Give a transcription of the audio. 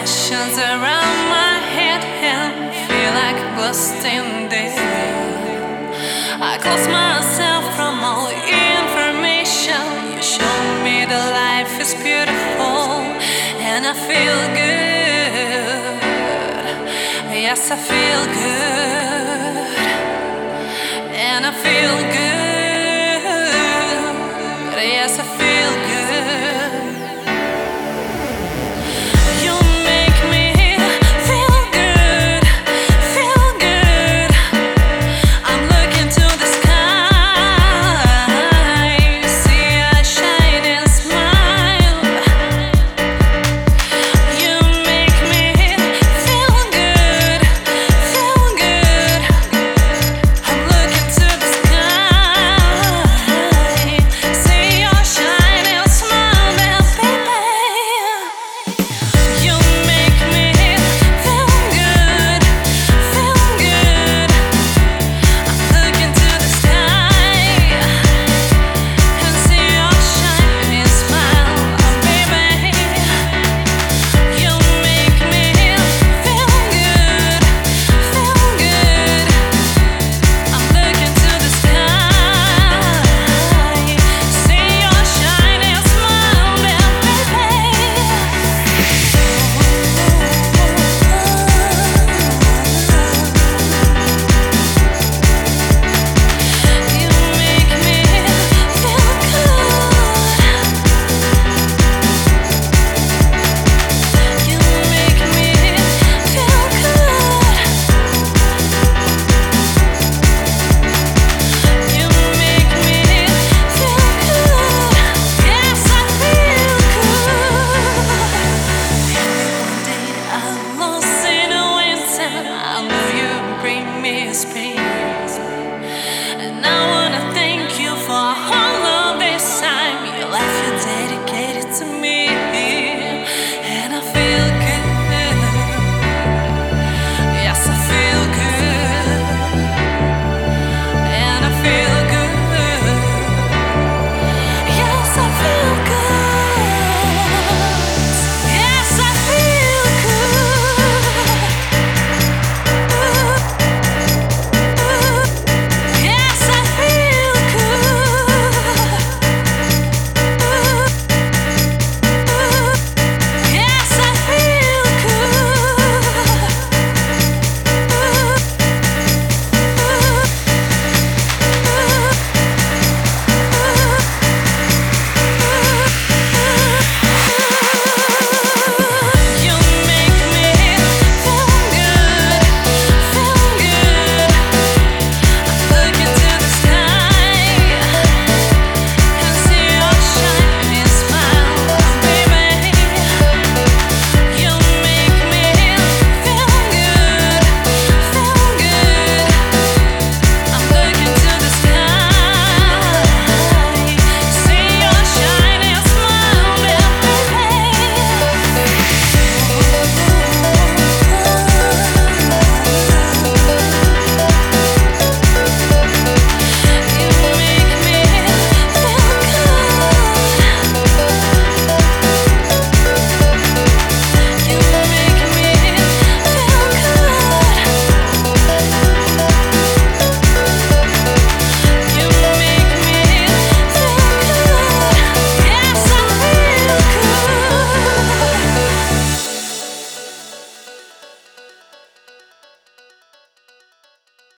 questions around my head and feel like lost in this. I close myself from all information. You show me that life is beautiful, and I feel good. Yes, I feel good, and I feel good.